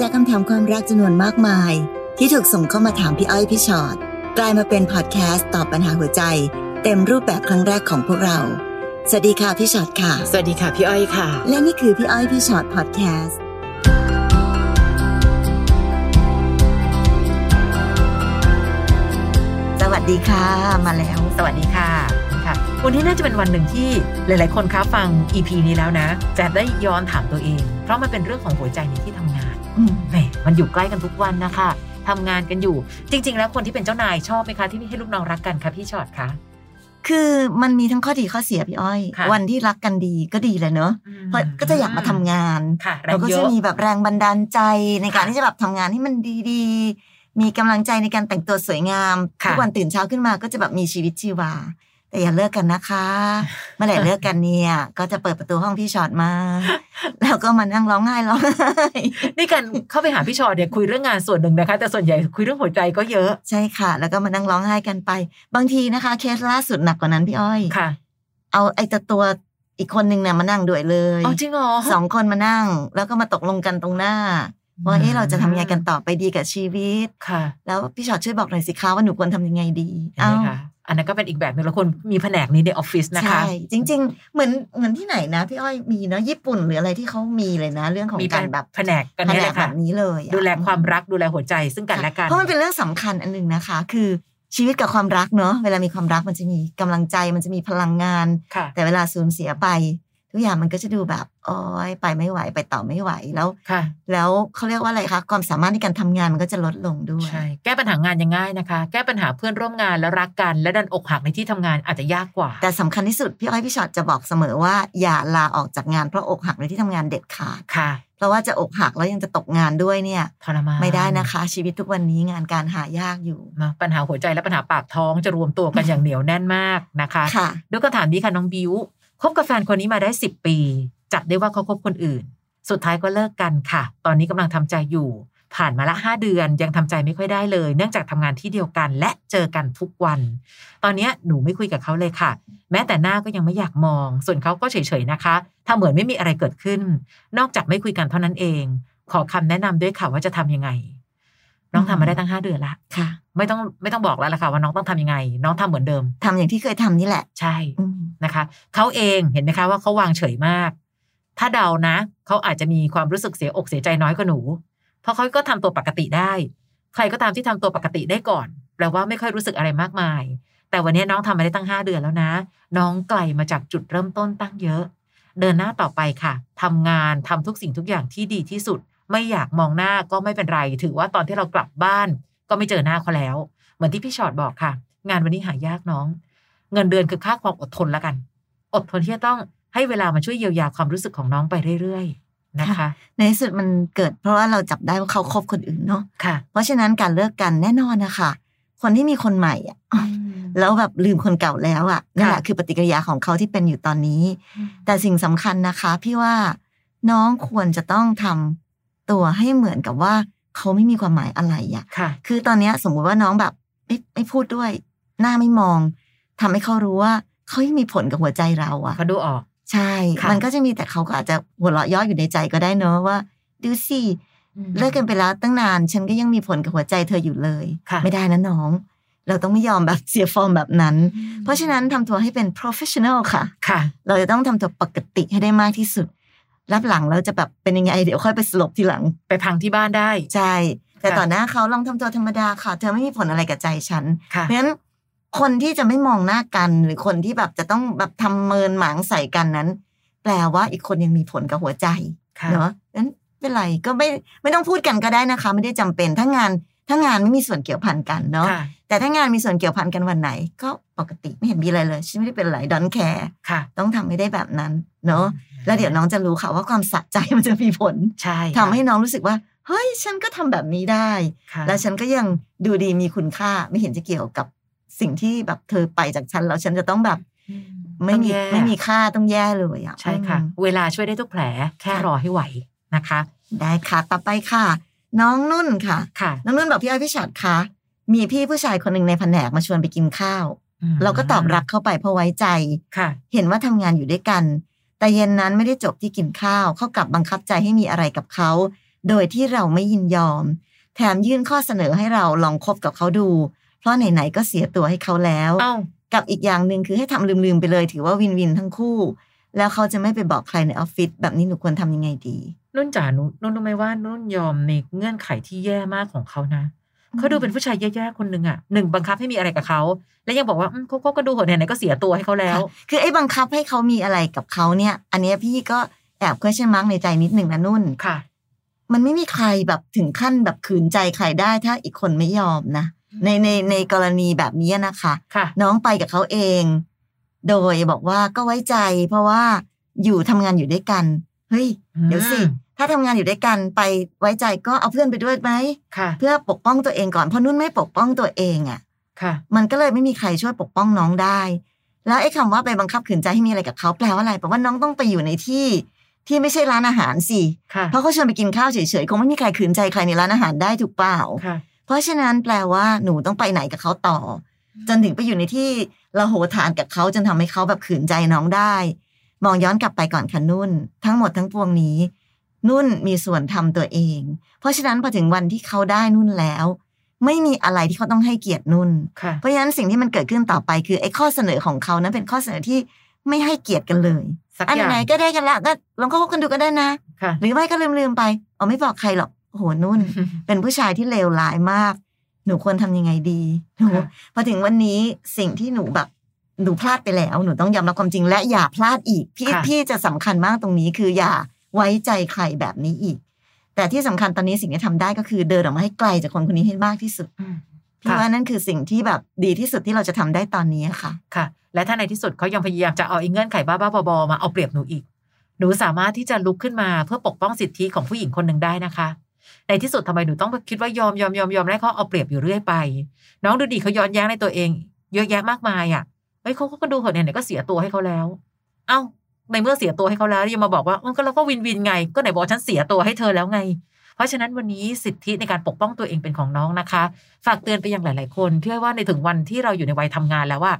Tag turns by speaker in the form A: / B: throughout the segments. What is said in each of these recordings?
A: จากคำถามความรักจำนวนมากมาย ที่ถูกส่งเข้ามาถามพี่อ้อยพี่ชอ็อตกลายมาเป็นพอดแคสต์ตอบปัญหาหัวใจ เต็มรูปแบบครั้งแรกของพวกเรา สวัสดีค่ะพี่ชอ็อตค่ะ
B: สวัสดีค่ะพี่อ้อยค่ะ
A: และนี่คือพี่อ้อยพี่ชอ็อตพอดแคสต์สวัสดีค่ะมาแล้ว
B: สวัสดีค่ะค่ะ วันนี้น่าจะเป็นวันหนึ่งที่หลาย ๆ คนคะฟัง EP นี้แล้วนะจะได้ย้อนถามตัวเอง เพราะมันเป็นเรื่องของหัวใจในที่ทำงาน
A: อืม
B: แหมมันอยู่ใกล้กันทุกวันนะคะทำงานกันอยู่ จริง ๆ แล้วคนที่เป็นเจ้านายชอบไหมคะ ที่ให้ลูกน้องรักกันคะพี่ชอตคะ
A: คือมันมีทั้งข้อดีข้อเสียพี่อ้อย
B: ค่ะ
A: วันที่รักกันดีก็ดีเลยเนอะเพราะก็จะอยากมาทำงาน
B: ค่ะแร
A: เรา
B: ง
A: ก็
B: เย
A: จะ
B: อะ
A: มีแบบแรงบันดาลใจในการ
B: ค่ะ
A: ที่จะแบบทำงานให้มันดีๆมีกำลังใจในการแต่งตัวสวยงาม
B: ค่ะ
A: ทุกวันตื่นเช้าขึ้นมาก็จะแบบมีชีวิตชีวา แต่อย่าเลิกกันนะคะ เมื่อไหร่เลิกกันเนี่ยก็จะเปิดประตูห้องพี่ชอตมา แล้วก็มานั่งร้องไห้ร้องไห้
B: นี่กันเข้าไปหาพี่ชอตเนี่ยคุยเรื่องงานส่วนหนึ่งนะคะ แต่ส่วนใหญ่คุยเรื่องหัวใจก็เยอะ
A: ใช่ค่ะ แล้วก็มานั่งร้องไห้กันไป บางทีนะคะ เคสล่าสุดหนักกว่านั้นพี่อ้อย
B: ค่ะ
A: เอาไอ้ตัวตัวอีกคนนึงเนี่ยมานั่งด้วยเลย
B: อ๋อจริงเหรอ
A: สองคนมานั่ง แล้วก็มาตกลงกันตรงหน้าว่าเอ๊ะเราจะทำยังไงกันต่อไปดีกับชีวิต
B: ค่ะ
A: แล้วพี่ชอตช่วยบอกหน่อยสิคะว่าหนูควรทำยังไงดี
B: เห็นไหมคะ อันนั้นก็เป็นอีกแบบหนึ่งแล้วคนมีแผนกนี้ในออฟฟิศนะคะ
A: ใช่ จริง ๆ เหมือนเหมือนที่ไหนนะ พี่อ้อยมีเนาะญี่ปุ่นหรืออะไรที่เขามีเลยนะ เรื่องของ
B: มี
A: การแบบ
B: แผนกกัน
A: แผ
B: นี่
A: น
B: แห
A: ก
B: ละ
A: แบ
B: ค่ะ
A: บนี้เลยอะ
B: ดูแลความรักดูแลหัวใจซึ่งกันและกัน
A: เพราะมันเป็นเรื่องสำคัญอันหนึ่งนะคะ คือชีวิตกับความรักเนาะเวลามีความรักมันจะมีกำลังใจมันจะมีพลังงาน
B: ค่ะ
A: แต่เวลาสูญเสียไป ทุกอย่างมันก็จะดูแบบโอ้ยไปไม่ไหวไปต่อไม่ไหวแล้ว
B: ค่ะ
A: แล้วเขาเรียกว่าอะไรคะความสามารถในการทำงานมันก็จะลดลงด้วย
B: ใช่แก้ปัญหางานยังง่ายนะคะ แก้ปัญหาเพื่อนร่วมงานแล้วรักกัน และดันอกหักในที่ทำงานอาจจะยากกว่า
A: แต่สำคัญที่สุดพี่อ้อยพี่ชอตจะบอกเสมอว่าอย่าลาออกจากงานเพราะอกหักในที่ทำงานเด็ดขาด
B: ค่ะ
A: เพราะว่าจะอกหักแล้วยังจะตกงานด้วยเนี่ย
B: ทรมาน
A: ไม่ได้นะคะ ชีวิตทุกวันนี้งานการหายากอยู่
B: เนอะปัญหาหัวใจและปัญหาปากท้องจะรวมตัวกันอย่างเหนียวแน่นมากนะคะ
A: ค่ะ
B: ด้วยคำถามนี้ค่ะน้องบิว คบกับแฟนคนนี้มาได้สิบปี จับได้ว่าเขาคบคนอื่น สุดท้ายก็เลิกกันค่ะ ตอนนี้กำลังทำใจอยู่ ผ่านมาละห้าเดือนยังทำใจไม่ค่อยได้เลย เนื่องจากทำงานที่เดียวกันและเจอกันทุกวัน ตอนนี้หนูไม่คุยกับเขาเลยค่ะ แม้แต่หน้าก็ยังไม่อยากมอง ส่วนเขาก็เฉยๆนะคะถ้าเหมือนไม่มีอะไรเกิดขึ้น นอกจากไม่คุยกันเท่านั้นเอง ขอคำแนะนำด้วยค่ะว่าจะทำยังไง น้องทำมาได้ตั้งห้าเดือนละ
A: ค่ะ
B: ไม่ต้องไม่ต้องบอกแล้วล่ะค่ะว่าน้องต้องทำยังไง น้องทำเหมือนเดิม
A: ทำอย่างที่เคยทำนี่แหละ
B: ใช่
A: อืม
B: นะคะเขาเองเห็นไหมคะว่าเขาวางเฉยมาก ถ้าเดานะเขาอาจจะมีความรู้สึกเสียอกเสียใจน้อยกว่าหนู เพราะเขาก็ทำตัวปกติได้ ใครก็ตามที่ทำตัวปกติได้ก่อนแปลว่าไม่ค่อยรู้สึกอะไรมากมาย แต่วันนี้น้องทำมาได้ตั้งห้าเดือนแล้วนะ น้องไกลมาจากจุดเริ่มต้นตั้งเยอะ เดินหน้าต่อไปค่ะทำงานทำทุกสิ่งทุกอย่างที่ดีที่สุด ไม่อยากมองหน้าก็ไม่เป็นไร ถือว่าตอนที่เรากลับบ้าน ก็ไม่เจอหน้าเขาแล้ว เหมือนที่พี่ชอตบอกค่ะ งานวันนี้หายากน้อง เงินเดือนคือค่าความอดทนแล้วกัน อดทนที่จะต้องให้เวลามาช่วยเยียวยาความรู้สึกของน้องไปเรื่อยๆนะคะ
A: ในที่สุดมันเกิด เพราะว่าเราจับได้ว่าเขาคบคนอื่นเนาะ
B: ค่ะ
A: เพราะฉะนั้นการเลิกกันแน่นอนนะคะคนที่มีคนใหม่อะแล้วแบบลืมคนเก่าแล้วอะนั่นแหละ
B: ค่ะ
A: คือปฏิกิริยาของเขาที่เป็นอยู่ตอนนี้ แต่สิ่งสำคัญนะคะ พี่ว่าน้องควรจะต้องทำ ตัวให้เหมือนกับว่าเขาไม่มีความหมายอะไรอะ
B: ค่ะ
A: คือตอนเนี้ยสมมุติว่าน้องแบบไม่ไม่พูดด้วย หน้าไม่มองทำให้เขารู้ว่าเขายังมีผลกับหัวใจเราอะ
B: เขาดูออก
A: ใช่
B: ค่ะ
A: มันก็จะมีแต่เขาก็อาจจะหัวเราะเย่ออยู่ในใจก็ได้เนอะว่า ดูสิเลิกกันไปแล้วตั้งนาน ฉันก็ยังมีผลกับหัวใจเธออยู่เลย
B: ค่ะ
A: ไม่ได้นะน้อง เราต้องไม่ยอมแบบเสียฟอร์มแบบนั้น เพราะฉะนั้นทำตัวให้เป็น professional ค่ะ
B: ค่ะ
A: เราจะต้องทำตัวปกติให้ได้มากที่สุด รับหลังเราจะแบบเป็นยังไง เดี๋ยวค่อยไปสลบทีหลัง
B: ไปพังที่บ้านได้
A: ใช่ แต่
B: ค่ะ
A: ต่อหน้าเขาลองทำตัวธรรมดาค่ะ เธอไม่มีผลอะไรกับใจฉัน
B: ค่ะ
A: เพราะฉะนั้นคนที่จะไม่มองหน้ากันหรือคนที่แบบจะต้องแบบทำเมินหมางใส่กันนั้น แปลว่าอีกคนยังมีผลกับหัวใจ
B: ค่ะ
A: เนาะนั้นไม่เป็นไรก็ไม่ไม่ต้องพูดกันก็ได้นะคะ ไม่ได้จำเป็นถ้างานถ้างานไม่มีส่วนเกี่ยวพันกันเนาะ
B: ค่ะ
A: แต่ถ้างานมีส่วนเกี่ยวพันกันวันไหน ก็ปกติไม่เห็นมีอะไรเลยฉันไม่ได้เป็นไรดอนแคร์
B: ค่ะ
A: ต้องทำให้ได้แบบนั้นเนาะ แล้วเดี๋ยวน้องจะรู้ค่ะว่าความสะใจมันจะมีผล
B: ใช่
A: ทำให้น้องรู้สึกว่า เฮ้ย ฉันก็ทำแบบนี้ได้
B: ค่ะ
A: แล้วฉันก็ยังดูดีมีคุณค่าไม่เห็นจะเกี่ยวกับสิ่งที่แบบเธอไปจากฉันแล้วฉันจะต้องแบบ
B: อืม
A: ไม่มี
B: ต้องแย่
A: ไม่มีค่าต้องแย่เลยอะ
B: ใช่ค่ะ
A: อืม
B: เวลาช่วยได้ทุกแผลแค่รอให้ไหวนะคะ
A: ได้ค่ะต่อไปค่ะ น้องนุ่นค่ะ
B: ค่ะ
A: น้องนุ่นบอกพี่อ้อยพี่ฉัดคะมีพี่ผู้ชายคนหนึ่งในแผนกมาชวนไปกินข้าว เราก็ตอบรับเข้าไปเพราะไว้ใจ
B: ค่ะ
A: เห็นว่าทำงานอยู่ด้วยกัน แต่เย็นนั้นไม่ได้จบที่กินข้าว เขากลับบังคับใจให้มีอะไรกับเขา โดยที่เราไม่ยินยอม แถมยื่นข้อเสนอให้เราลองคบกับเขาดู เพราะไหนๆก็เสียตัวให้เขาแล้ว
B: เอ้า
A: กับอีกอย่างหนึ่งคือให้ทำลืมๆไปเลย ถือว่าวินวินทั้งคู่ แล้วเขาจะไม่ไปบอกใครในออฟฟิศแบบนี้หนูควรทำยังไงดี
B: นุ่นจ๋าหนูนุ่นรู้ไหมว่านุ่นยอมในเงื่อนไขที่แย่มากของเขานะ เขาดูเป็นผู้ชายแย่ๆคนหนึ่งอะหนึ่งบังคับให้มีอะไรกับเขาแล้วยังบอกว่าอืมเขาก็ดูเหอะไหนๆก็เสียตัวให้เขาแล้ว
A: ค่ะคือไอ้บังคับให้เขามีอะไรกับเขาเนี่ย อันเนี้ยพี่ก็แอบ question mark ในใจนิดหนึ่งนะนุ่น
B: ค่ะ
A: มันไม่มีใครแบบถึงขั้นแบบขืนใจใครได้ถ้าอีกคนไม่ยอมนะในในในกรณีแบบนี้นะคะ
B: ค่ะ
A: น้องไปกับเขาเอง โดยบอกว่าก็ไว้ใจ เพราะว่าอยู่ทำงานอยู่ด้วยกัน เฮ้ย เดี๋ยวสิ
B: อืม
A: ถ้าทำงานอยู่ด้วยกันไปไว้ใจก็เอาเพื่อนไปด้วยไหม
B: ค่ะ
A: เพื่อปกป้องตัวเองก่อนเพราะนุ่นไม่ปกป้องตัวเองอะ
B: ค่ะ
A: มันก็เลยไม่มีใครช่วยปกป้องน้องได้ แล้วไอ้คำว่าไปบังคับขืนใจให้มีอะไรกับเขาแปลว่าอะไรแปลว่าน้องต้องไปอยู่ในที่ที่ไม่ใช่ร้านอาหารสิ
B: ค่ะ
A: เพราะเขาชวนไปกินข้าวเฉยๆคงไม่มีใครขืนใจใครในร้านอาหารได้ถูกเปล่า
B: ค่ะ
A: เพราะฉะนั้นแปลว่าหนูต้องไปไหนกับเขาต่อ จนถึงไปอยู่ในที่ระโหฐานกับเขาจนทำให้เขาแบบขืนใจน้องได้ มองย้อนกลับไปก่อนค่ะนุ่น ทั้งหมดทั้งปวงนี้ นุ่นมีส่วนทำตัวเอง เพราะฉะนั้นพอถึงวันที่เขาได้นุ่นแล้ว ไม่มีอะไรที่เขาต้องให้เกียรตินุ่น
B: ค่ะ
A: เพราะฉะนั้นสิ่งที่มันเกิดขึ้นต่อไปคือไอ้ข้อเสนอของเขานั้นเป็นข้อเสนอที่ไม่ให้เกียรติกันเลย
B: สัก
A: อัน
B: อย่าง
A: ไหนก็ได้กันละก็ลองเข้าคบกันดูก็ได้นะ
B: ค่ะ
A: หรือไม่ก็ลืมๆไปอ๋อไม่บอกใครหรอกโอ้โหนุ่น เป็นผู้ชายที่เลวร้ายมาก หนูควรทำยังไงดีหนู
B: ค่ะ
A: พอถึงวันนี้สิ่งที่หนูแบบหนูพลาดไปแล้ว หนูต้องยอมรับความจริงและอย่าพลาดอีก พี่
B: ค่ะ
A: พี่จะสำคัญมากตรงนี้คืออย่า ไว้ใจใครแบบนี้อีก แต่ที่สำคัญตอนนี้สิ่งที่ทำได้ก็คือเดินออกมาให้ไกลจากคนคนนี้ให้มากที่สุด
B: อืม
A: พี่
B: ค่ะ
A: ว่านั่นคือสิ่งที่แบบดีที่สุดที่เราจะทำได้ตอนนี้ค่ะ
B: ค่ะ และถ้าในที่สุดเขายังพยายามจะเอาไอ้เงื่อนไขบ้าๆบอๆมาเอาเปรียบหนูอีก หนูสามารถที่จะลุกขึ้นมาเพื่อปกป้องสิทธิของผู้หญิงคนหนึ่งได้นะคะ ในที่สุดทำไมหนูต้องคิดว่ายอมยอมยอมยอมให้เขาเอาเปรียบอยู่เรื่อยไป น้องดูดีเขาย้อนแย้งในตัวเอง เยอะแยะมากมายอะเฮ้ยเขาก็ดูเหอะเนี่ยไหนก็เสียตัวให้เขาแล้ว เอ้า ในเมื่อเสียตัวให้เขาแล้วยังมาบอกว่าเออก็เราก็วินวินไง ก็ไหนบอกฉันเสียตัวให้เธอแล้วไง เพราะฉะนั้นวันนี้สิทธิในการปกป้องตัวเองเป็นของน้องนะคะ ฝากเตือนไปยังหลาย ๆ คนเพื่อว่าในถึงวันที่เราอยู่ในวัยทำงานแล้วว่า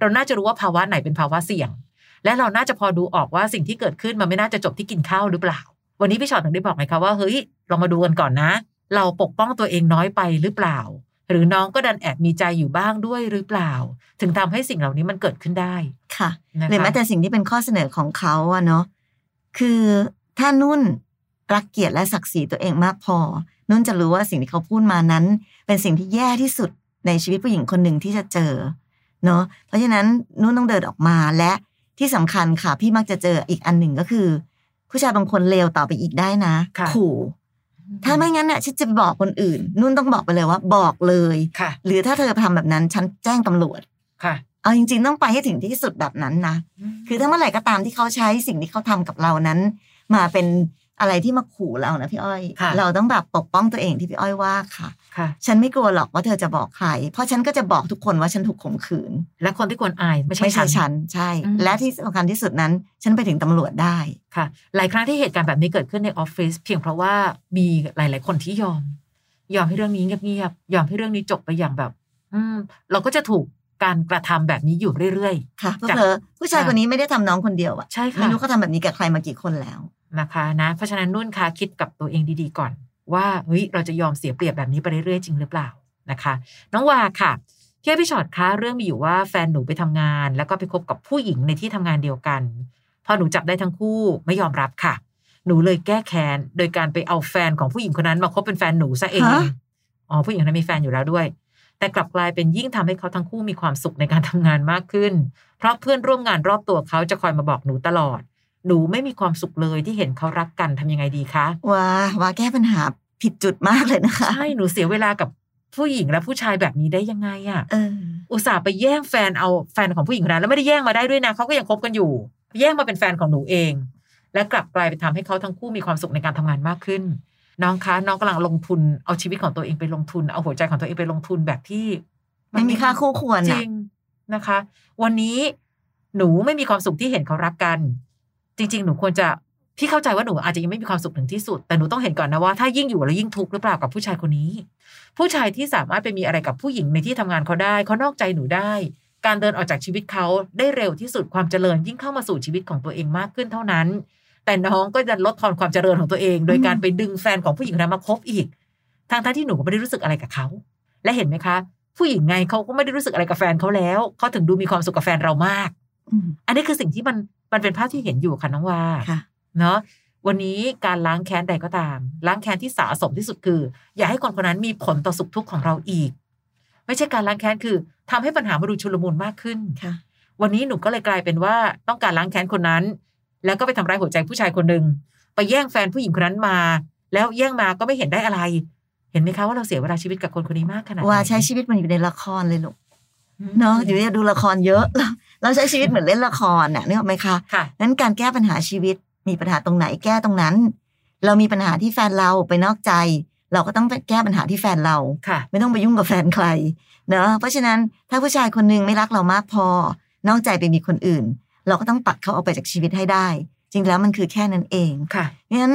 B: เราน่าจะรู้ว่าภาวะไหนเป็นภาวะเสี่ยง และเราน่าจะพอดูออกว่าสิ่งที่เกิดขึ้นมันไม่น่าจะจบที่กินข้าวหรือเปล่า วันนี้พี่ชอตถึงได้บอกไงคะว่าเฮ้ยเรามาดูกันก่อนนะ เราปกป้องตัวเองน้อยไปหรือเปล่า หรือน้องก็ดันแอบมีใจอยู่บ้างด้วยหรือเปล่า ถึงทำให้สิ่งเหล่านี้มันเกิดขึ้นได้
A: ค่ะ
B: นะคะ
A: หรือแม้แต่สิ่งที่เป็นข้อเสนอของเขาอะเนาะคือถ้านุ่นรักเกียรติและศักดิ์ศรีตัวเองมากพอ นุ่นจะรู้ว่าสิ่งที่เขาพูดมานั้น เป็นสิ่งที่แย่ที่สุดในชีวิตผู้หญิงคนหนึ่งที่จะเจอเนาะเพราะฉะนั้นนุ่นต้องเดินออกมาและที่สำคัญค่ะ พี่มักจะเจออีกอันหนึ่งก็คือ ผู้ชายบางคนเลวต่อไปอีกได้นะ
B: ค่ะ
A: ขู่ ถ้าไม่งั้นเนี่ยฉันจะไปบอกคนอื่น นุ่นต้องบอกไปเลยว่าบอกเลย
B: ค่ะ
A: หรือถ้าเธอทำแบบนั้นฉันแจ้งตำรวจ
B: ค่ะ
A: เอาจริง ๆ ต้องไปให้ถึงที่สุดแบบนั้นนะคือถ้าเมื่อไหร่ก็ตามที่เขาใช้สิ่งที่เขาทำกับเรานั้น มาเป็นอะไรที่มาขู่เรานะพี่อ้อย
B: ค่ะ
A: เราต้องแบบปกป้องตัวเองที่พี่อ้อยว่าค่ะ
B: ค่ะ
A: ฉันไม่กลัวหรอกว่าเธอจะบอกใคร เพราะฉันก็จะบอกทุกคนว่าฉันถูกข่มขืน
B: และคนที่ควรอายไม่ใช่
A: ไม่ใช่
B: ฉั
A: ฉั
B: น
A: นใช่
B: อืม
A: และที่สำคัญที่สุดนั้น ฉันไปถึงตำรวจได้
B: ค่ะ หลายครั้งที่เหตุการณ์แบบนี้เกิดขึ้นในออฟฟิศเพียงเพราะว่ามีหลาย ๆ คนที่ยอม ยอมให้เรื่องนี้เงียบๆยอมให้เรื่องนี้จบไปอย่างแบบ อืม เราก็จะถูกการกระทำแบบนี้อยู่เรื่อย
A: ค่ะ
B: จ้ะ
A: เพอๆผู้ชายคนนี้ไม่ได้ทำน้องคนเดียวอะ
B: ใช่ค่ะ
A: ไม่รู้เขาทำแบบนี้กับใครมากี่คนแล้ว
B: ๆนะคะนะ เพราะฉะนั้นนุ่นคะคิดกับตัวเองดีๆก่อน ว่าเฮ้ยเราจะยอมเสียเปรียบแบบนี้ไปเรื่อยๆจริงหรือเปล่านะคะ น้องวาค่ะพี่พี่ชอตคะเรื่องมีอยู่ว่าแฟนหนูไปทำงาน แล้วก็ไปคบกับผู้หญิงในที่ทำงานเดียวกัน พอหนูจับได้ทั้งคู่ไม่ยอมรับค่ะ หนูเลยแก้แค้นโดยการไปเอาแฟนของผู้หญิงคนนั้นมาคบเป็นแฟนหนูซะเอง
A: ฮะ
B: อ๋อผู้หญิงคนนั้นมีแฟนอยู่แล้วด้วย แต่กลับกลายเป็นยิ่งทำให้เขาทั้งคู่มีความสุขในการทำงานมากขึ้น เพราะเพื่อนร่วมงานรอบตัวเขาจะคอยมาบอกหนูตลอด หนูไม่มีความสุขเลยที่เห็นเขารักกันทำยังไงดีคะ
A: ว่าว่าแก้ปัญหาผิดจุดมากเลยนะคะ
B: ใช่หนูเสียเวลากับผู้หญิงและผู้ชายแบบนี้ได้ยังไงอะ
A: เออ
B: อุตส่าห์ไปแย่งแฟนเอาแฟนของผู้หญิงคนนั้นแล้วไม่ได้แย่งมาได้ด้วยนะเขาก็ยังคบกันอยู่ แย่งมาเป็นแฟนของหนูเอง และกลับกลายเป็นทำให้เขาทั้งคู่มีความสุขในการทำงานมากขึ้น น้องคะน้องกำลังลงทุนเอาชีวิตของตัวเองไปลงทุนเอาหัวใจของตัวเองไปลงทุนแบบที่น
A: ไม่มีค่าคู่ควร
B: จ
A: อะ
B: ริงนะคะ วันนี้หนูไม่มีความสุขที่เห็นเขารักกัน จริง ๆ หนูควรจะพี่เข้าใจว่าหนูอาจจะยังไม่มีความสุขถึงที่สุด แต่หนูต้องเห็นก่อนนะว่าถ้ายิ่งอยู่แล้วยิ่งทุกข์หรือเปล่ากับผู้ชายคนนี้ ผู้ชายที่สามารถไปมีอะไรกับผู้หญิงในที่ทำงานเขาได้เขานอกใจหนูได้ การเดินออกจากชีวิตเขาได้เร็วที่สุดความเจริญยิ่งเข้ามาสู่ชีวิตของตัวเองมากขึ้นเท่านั้น แต่น้องก็จะลดทอนความเจริญของตัวเอง โดยการไปดึงแฟนของผู้หญิงนั้นมาคบอีกทางท่าที่หนูก็ไม่ได้รู้สึกอะไรกับเขาและเห็นไหมคะ ผู้หญิงไงเขาก็ไม่ได้รู้สึกอะไรกับแฟนเขาแล้วเขาถึงดูมีความสุขกับแฟนเรามาก
A: อืม
B: อันนี้คือสิ่งที่มัน มันเป็นภาพที่เห็นอยู่ค่ะน้องว่า
A: ค่ะ
B: เนาะวันนี้การล้างแค้นใดก็ตาม ล้างแค้นที่สะสมที่สุดคือ อย่าให้คนคนนั้นมีผลต่อสุขทุกข์ของเราอีก ไม่ใช่การล้างแค้นคือทำให้ปัญหามาดูชุลมุนมากขึ้น
A: ค่ะ
B: วันนี้หนูก็เลยกลายเป็นว่าต้องการล้างแค้นคนนั้น แล้วก็ไปทำร้ายหัวใจผู้ชายคนหนึ่งไปแย่งแฟนผู้หญิงคนนั้นมา แล้วแย่งมาก็ไม่เห็นได้อะไร เห็นไหมคะว่าเราเสียเวลาชีวิตกับคนคนนี้มากขนาดไหน
A: ว่าใช้ชีวิตมันอยู่ในละครเลยลูก
B: อืม
A: เนาะอยู่เนี่ยดูละครเยอะ เราใช้ชีวิตเหมือนเล่นละครน่ะนึกออกไหมคะ
B: ค่ะ
A: นั้นการแก้ปัญหาชีวิตมีปัญหาตรงไหนแก้ตรงนั้น เรามีปัญหาที่แฟนเราไปนอกใจ เราก็ต้องไปแก้ปัญหาที่แฟนเรา
B: ค่ะ
A: ไม่ต้องไปยุ่งกับแฟนใครเนอะเพราะฉะนั้นถ้าผู้ชายคนหนึงไม่รักเรามากพอ นอกใจไปมีคนอื่น เราก็ต้องตัดเขาออกไปจากชีวิตให้ได้ จริงแล้วมันคือแค่นั้นเอง
B: ค่ะ
A: งั้น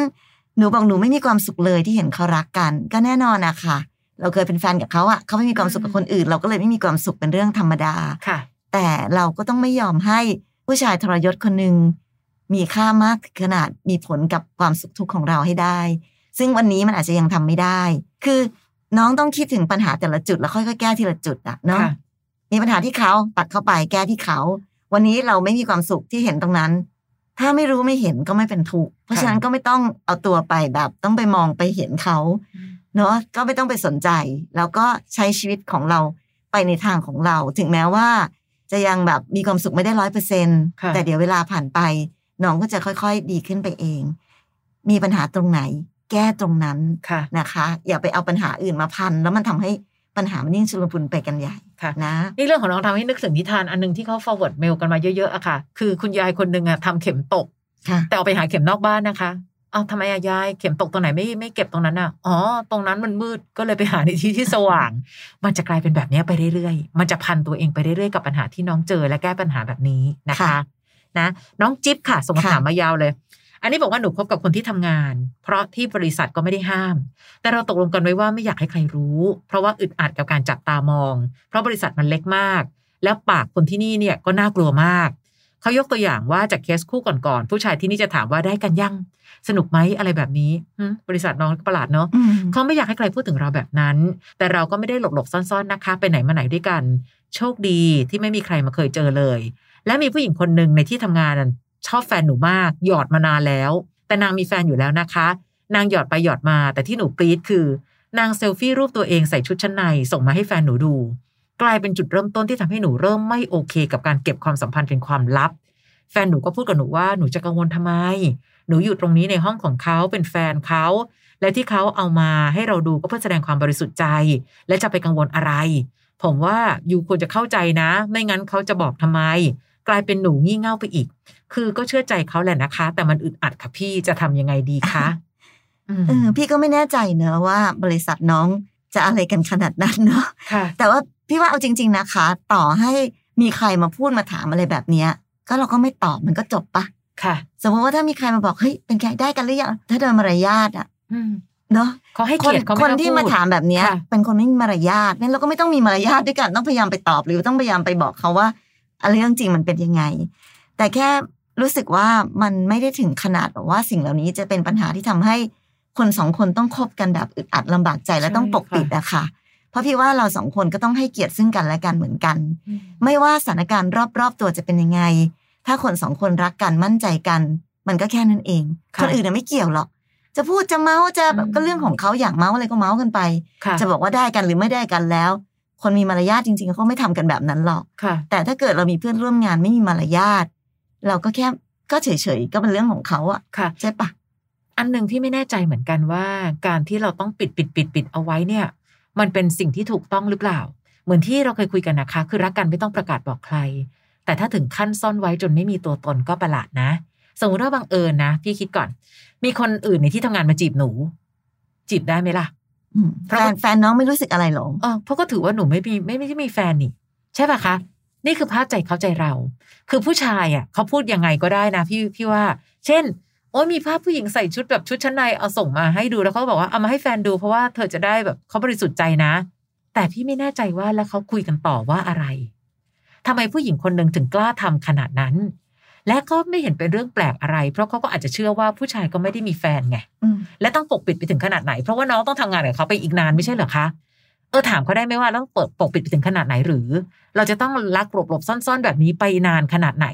A: หนูบอกหนูไม่มีความสุขเลยที่เห็นเขารักกัน ก็แน่นอนอะค่ะ เราเคยเป็นแฟนกับเขาอะเขาไม่มีความสุขกับคนอื่น เราก็เลยไม่มีความสุขเป็นเรื่องธรรมดา
B: ค่ะ
A: แต่เราก็ต้องไม่ยอมให้ผู้ชายทรยศคนหนึ่งมีค่ามากขนาดมีผลกับความสุขทุกข์ของเราให้ได้ ซึ่งวันนี้มันอาจจะยังทำไม่ได้ คือน้องต้องคิดถึงปัญหาแต่ละจุดแล้วค่อยๆแก้ทีละจุดอะเนาะ
B: ค่ะ
A: มีปัญหาที่เขาตัดเข้าไปแก้ที่เขา วันนี้เราไม่มีความสุขที่เห็นตรงนั้น ถ้าไม่รู้ไม่เห็นก็ไม่เป็นทุกข์เพราะฉะนั้นก็ไม่ต้องเอาตัวไปแบบต้องไปมองไปเห็นเขาเนาะก็ไม่ต้องไปสนใจ แล้วก็ใช้ชีวิตของเราไปในทางของเรา ถึงแม้ว่า จะยังแบบมีความสุขไม่ได้ร้อยเปอร์เซ็น
B: ค่ะ
A: แต่เดี๋ยวเวลาผ่านไป น้องก็จะค่อยๆ ดีขึ้นไปเอง มีปัญหาตรงไหน แก้ตรงนั้น
B: ค่ะ
A: นะคะ อย่าไปเอาปัญหาอื่นมาพัน แล้วมันทำให้ปัญหามันยิ่งชุลมุนไปกันใหญ่
B: ค่ะ
A: นะ
B: นี่เรื่องของน้องทำให้นึกถึงนิทานอันหนึงที่เขา forward mail กันมาเยอะๆอะค่ะ คือคุณยายคนหนึ่งอะทำเข็มตก
A: ค่ะ
B: แต่เอาไปหาเข็มนอกบ้านนะคะ เอาทำไมอะยายเข็มตกตรงไหนไม่ไม่เก็บตรงนั้นอะอ๋อ ตรงนั้นมันมืดก็เลยไปหาในที่ที่สว่าง มันจะกลายเป็นแบบเนี้ยไปเรื่อยๆ มันจะพันตัวเองไปเรื่อยๆกับปัญหาที่น้องเจอและแก้ปัญหาแบบนี้นะคะ
A: ค่ะ
B: นะ น้องจิ๊บค่ะส่งคำ
A: ค่ะ
B: ถามมายาวเลย อันนี้บอกว่าหนูคบกับคนที่ทำงาน เพราะที่บริษัทก็ไม่ได้ห้าม แต่เราตกลงกันไว้ว่าไม่อยากให้ใครรู้ เพราะว่าอึดอัดกับการจับตามอง เพราะบริษัทมันเล็กมาก แล้วปากคนที่นี่เนี่ยก็น่ากลัวมาก เขายกตัวอย่างว่าจากเคสคู่ก่อนๆผู้ชายที่นี่จะถามว่าได้กันยังสนุกไหมอะไรแบบนี้หึบริษัทน้องก็ประหลาดเนาะ
A: อืม
B: เขาไม่อยากให้ใครพูดถึงเราแบบนั้น แต่เราก็ไม่ได้หลบๆซ่อนๆนะคะ ไปไหนมาไหนด้วยกัน โชคดีที่ไม่มีใครมาเคยเจอเลย และมีผู้หญิงคนหนึ่งในที่ทำงานน่ะชอบแฟนหนูมาก หยอดมานานแล้ว แต่นางมีแฟนอยู่แล้วนะคะ นางหยอดไปหยอดมา แต่ที่หนูปรี๊ดคือนางเซลฟี่รูปตัวเองใส่ชุดชั้นในส่งมาให้แฟนหนูดู กลายเป็นจุดเริ่มต้นที่ทำให้หนูเริ่มไม่โอเค กับการเก็บความสัมพันธ์เป็นความลับ แฟนหนูก็พูดกับหนูว่าหนูจะกังวลทำไม หนูอยู่ตรงนี้ในห้องของเขาเป็นแฟนเขา และที่เขาเอามาให้เราดูก็เพื่อแสดงความบริสุทธิ์ใจ และจะไปกังวลอะไร ผมว่ายูควรจะเข้าใจนะ ไม่งั้นเขาจะบอกทำไม กลายเป็นหนูงี่เง่าไปอีก คือก็เชื่อใจเขาแหละนะคะ แต่มันอึดอัดค่ะพี่จะทำยังไงดีคะอืม
A: เออพี่ก็ไม่แน่ใจเนอะว่าบริษัทน้องจะอะไรกันขนาดนั้นเนาะ
B: ค่ะ
A: แต่ว่า พี่ว่าเอาจริง ๆนะคะ ต่อให้มีใครมาพูดมาถามอะไรแบบเนี้ย ก็เราก็ไม่ตอบมันก็จบปะ
B: ค่ะ
A: สมมติว่าถ้ามีใครมาบอกเฮ้ยเป็นไงได้กันหรือยังถ้าโดยมารยาทอะ
B: อืม
A: เนาะ
B: เขาให้
A: ค
B: เกี
A: น
B: ยรติเขา
A: ค
B: ไม่
A: น
B: ต้อง
A: ที่
B: พู
A: มา
B: ด
A: ถามแบบเนี้ย
B: ค่ะ
A: เป็นคนไม่มีมารยาทงั้นเราก็ไม่ต้องมีมารยาทด้วยกันต้องพยายามไปตอบหรือต้องพยายามไปบอกเขาว่าอะไรเรื่องจริงมันเป็นยังไง แต่แค่รู้สึกว่ามันไม่ได้ถึงขนาดแบบว่าสิ่งเหล่านี้จะเป็นปัญหาที่ทำให้คนสองคนต้องคบกันแบบอึดอัดลำบากใจและต้องปกปิดอะค่ะเพ ราะพี่ว่าเราสองคนก็ต้องให้เกียรติซึ่งกันและกันเหมือนกัน
B: อืม
A: ไม่ว่าสถานการณ์รอบๆตัวจะเป็นยังไง ถ้าคนสองคนรักกันมั่นใจกัน มันก็แค่นั้นเอง
B: ค่ะ
A: คนอื่นน่ะไม่เกี่ยวหรอก จะพูดจะเมาส์จะแบบ
B: อืม
A: ก็เรื่องของเขาอยากเมาส์อะไรก็เมาส์กันไป
B: ค่ะ
A: จะบอกว่าได้กันหรือไม่ได้กันแล้ว คนมีมารยาทจริงๆเขาไม่ทำกันแบบนั้นหรอก
B: ค่ะ
A: แต่ถ้าเกิดเรามีเพื่อนร่วมงานไม่มีมารยาทเราก็แค่ก็เฉยๆก็เป็นเรื่องของเขาอะ
B: ค่ะ
A: ใช่ปะ
B: อันหนึ่งที่ไม่แน่ใจเหมือนกันว่า การที่เราต้องปิดปิดปิดปิดเอาไว้เนี่ย มันเป็นสิ่งที่ถูกต้องหรือเปล่า เหมือนที่เราเคยคุยกันนะคะ คือรักกันไม่ต้องประกาศบอกใคร แต่ถ้าถึงขั้นซ่อนไว้จนไม่มีตัวตนก็ประหลาดนะ สมมติว่าบังเอิญนะพี่คิดก่อน มีคนอื่นในที่ทำงานมาจีบหนู จีบได้ไหมล่ะ
A: อืม
B: เพราะ
A: แฟนแฟนน้องไม่รู้สึกอะไรหรอ
B: เออเพราะก็ถือว่าหนูไม่มีไม่ไม่ได้มีแฟนนี่ ใช่ป่ะคะ นี่คือภาพใจเขาใจเรา คือผู้ชายอะเขาพูดยังไงก็ได้นะพี่พี่ว่า เช่น โอ้ยมีภาพผู้หญิงใส่ชุดแบบชุดชั้นในเอาส่งมาให้ดูแล้วเขาก็บอกว่าเอามาให้แฟนดู เพราะว่าเธอจะได้แบบเขาบริสุทธิ์ใจนะ แต่พี่ไม่แน่ใจว่าแล้วเขาคุยกันต่อว่าอะไรทำไมผู้หญิงคนหนึ่งถึงกล้าทำขนาดนั้น และก็ไม่เห็นเป็นเรื่องแปลกอะไร เพราะเขาก็อาจจะเชื่อว่าผู้ชายก็ไม่ได้มีแฟนไง
A: อืม
B: และต้องปกปิดไปถึงขนาดไหน เพราะว่าน้องต้องทำงานกับเขาไปอีกนานไม่ใช่เหรอคะเออถามเขาได้ไหมว่าต้องเปิดปกปิดไปถึงขนาดไหนหรือ เราจะต้องลักหลบหลบซ่อนๆ แบบนี้ไปนานขนาดไหน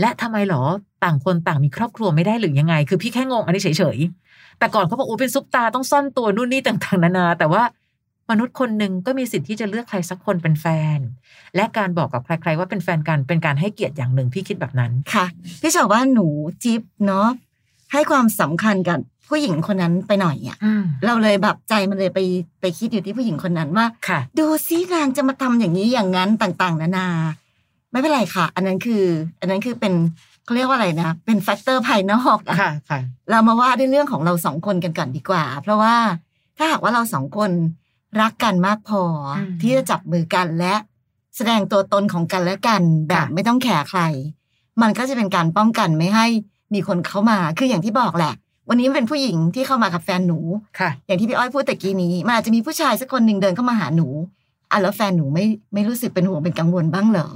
B: และทำไมหรอ ต่างคนต่างมีครอบครัวไม่ได้หรือยังไง คือพี่แค่งงอันนี้เฉยๆแต่ก่อนเขาบอกโอ้เป็นซุปตาต้องซ่อนตัวนู่นนี่ต่างๆนานา แต่ว่ามนุษย์คนหนึ่งก็มีสิทธิ์ที่จะเลือกใครสักคนเป็นแฟน และการบอกกับใคร ๆ ว่าเป็นแฟนกันเป็นการให้เกียรติอย่างหนึ่งพี่คิดแบบนั้น
A: ค่ะ พี่ชอบว่าหนูจิ๊บเนาะให้ความสำคัญกับผู้หญิงคนนั้นไปหน่อยอะ
B: อืม
A: เราเลยแบบใจมันเลยไปไปคิดอยู่ที่ผู้หญิงคนนั้นว่า
B: ค่ะ
A: ดูซินางจะมาทำอย่างนี้อย่างนั้นต่างๆ นานา ไม่เป็นไรค่ะ อันนั้นคือ อันนั้นคือเป็น เขาเรียกว่าอะไรนะ เป็น factor ภายนอกอะ
B: ค่ะค่ะ
A: เรามาว่าด้วยเรื่องของเราสองคนกันก่อนดีกว่า เพราะว่าถ้าหากว่าเราสองคนรักกันมากพออื
B: ม
A: ที่จะจับมือกันและแสดงตัวตนของกันและกันแบบ
B: ค่ะ
A: ไม่ต้องแคร์ใคร มันก็จะเป็นการป้องกันไม่ให้มีคนเข้ามา คืออย่างที่บอกแหละ วันนี้มันเป็นผู้หญิงที่เข้ามากับแฟนหนู
B: ค่ะ
A: อย่างที่พี่อ้อยพูดตะกี้นี้ มันอาจจะมีผู้ชายสักคนหนึ่งเดินเข้ามาหาหนูอะแล้วแฟนหนูไม่ไม่รู้สึกเป็นห่วงเป็นกังวลบ้างเหรอ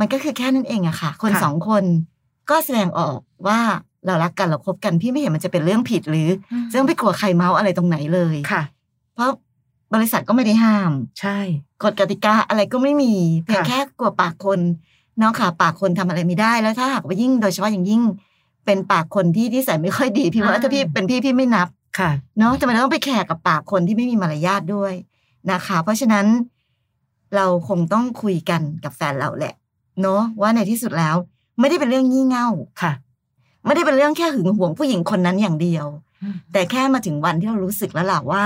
A: มันก็คือแค่นั้นเองอะค่ะ คน
B: ค่ะ
A: สองคน ก็แสดงออกว่าเรารักกันเราคบกันพี่ไม่เห็นมันจะเป็นเรื่องผิดหรือจะต้องไปกลัวใครเมาส์อะไรตรงไหนเลย
B: ค่ะ
A: เพราะบริษัทก็ไม่ได้ห้าม
B: ใช่
A: กฎกติกาอะไรก็ไม่มีเพียง
B: ค่ะ
A: แค่กลัวปากคนน้องค่ะปากคนทำอะไรไม่ได้แล้วถ้าหากว่ายิ่งโดยเฉพาะอย่างยิ่ง เป็นปากคนที่นิสัยไม่ค่อยดีพี่ว่าถ้าพี่เป็นพี่พี่ไม่นับ
B: ค่ะ
A: เนาะทำไมเราต้องไปแขกกับปากคนที่ไม่มีมารยาทด้วยนะคะ เพราะฉะนั้นเราคงต้องคุยกันกับแฟนเราแหละ เนาะว่าในที่สุดแล้ว ไม่ได้เป็นเรื่องงี่เง่า
B: ค่ะ
A: ไม่ได้เป็นเรื่องแค่หึงหวงผู้หญิงคนนั้นอย่างเดียว แต่แค่มาถึงวันที่เรารู้สึกแล้วล่ะว่า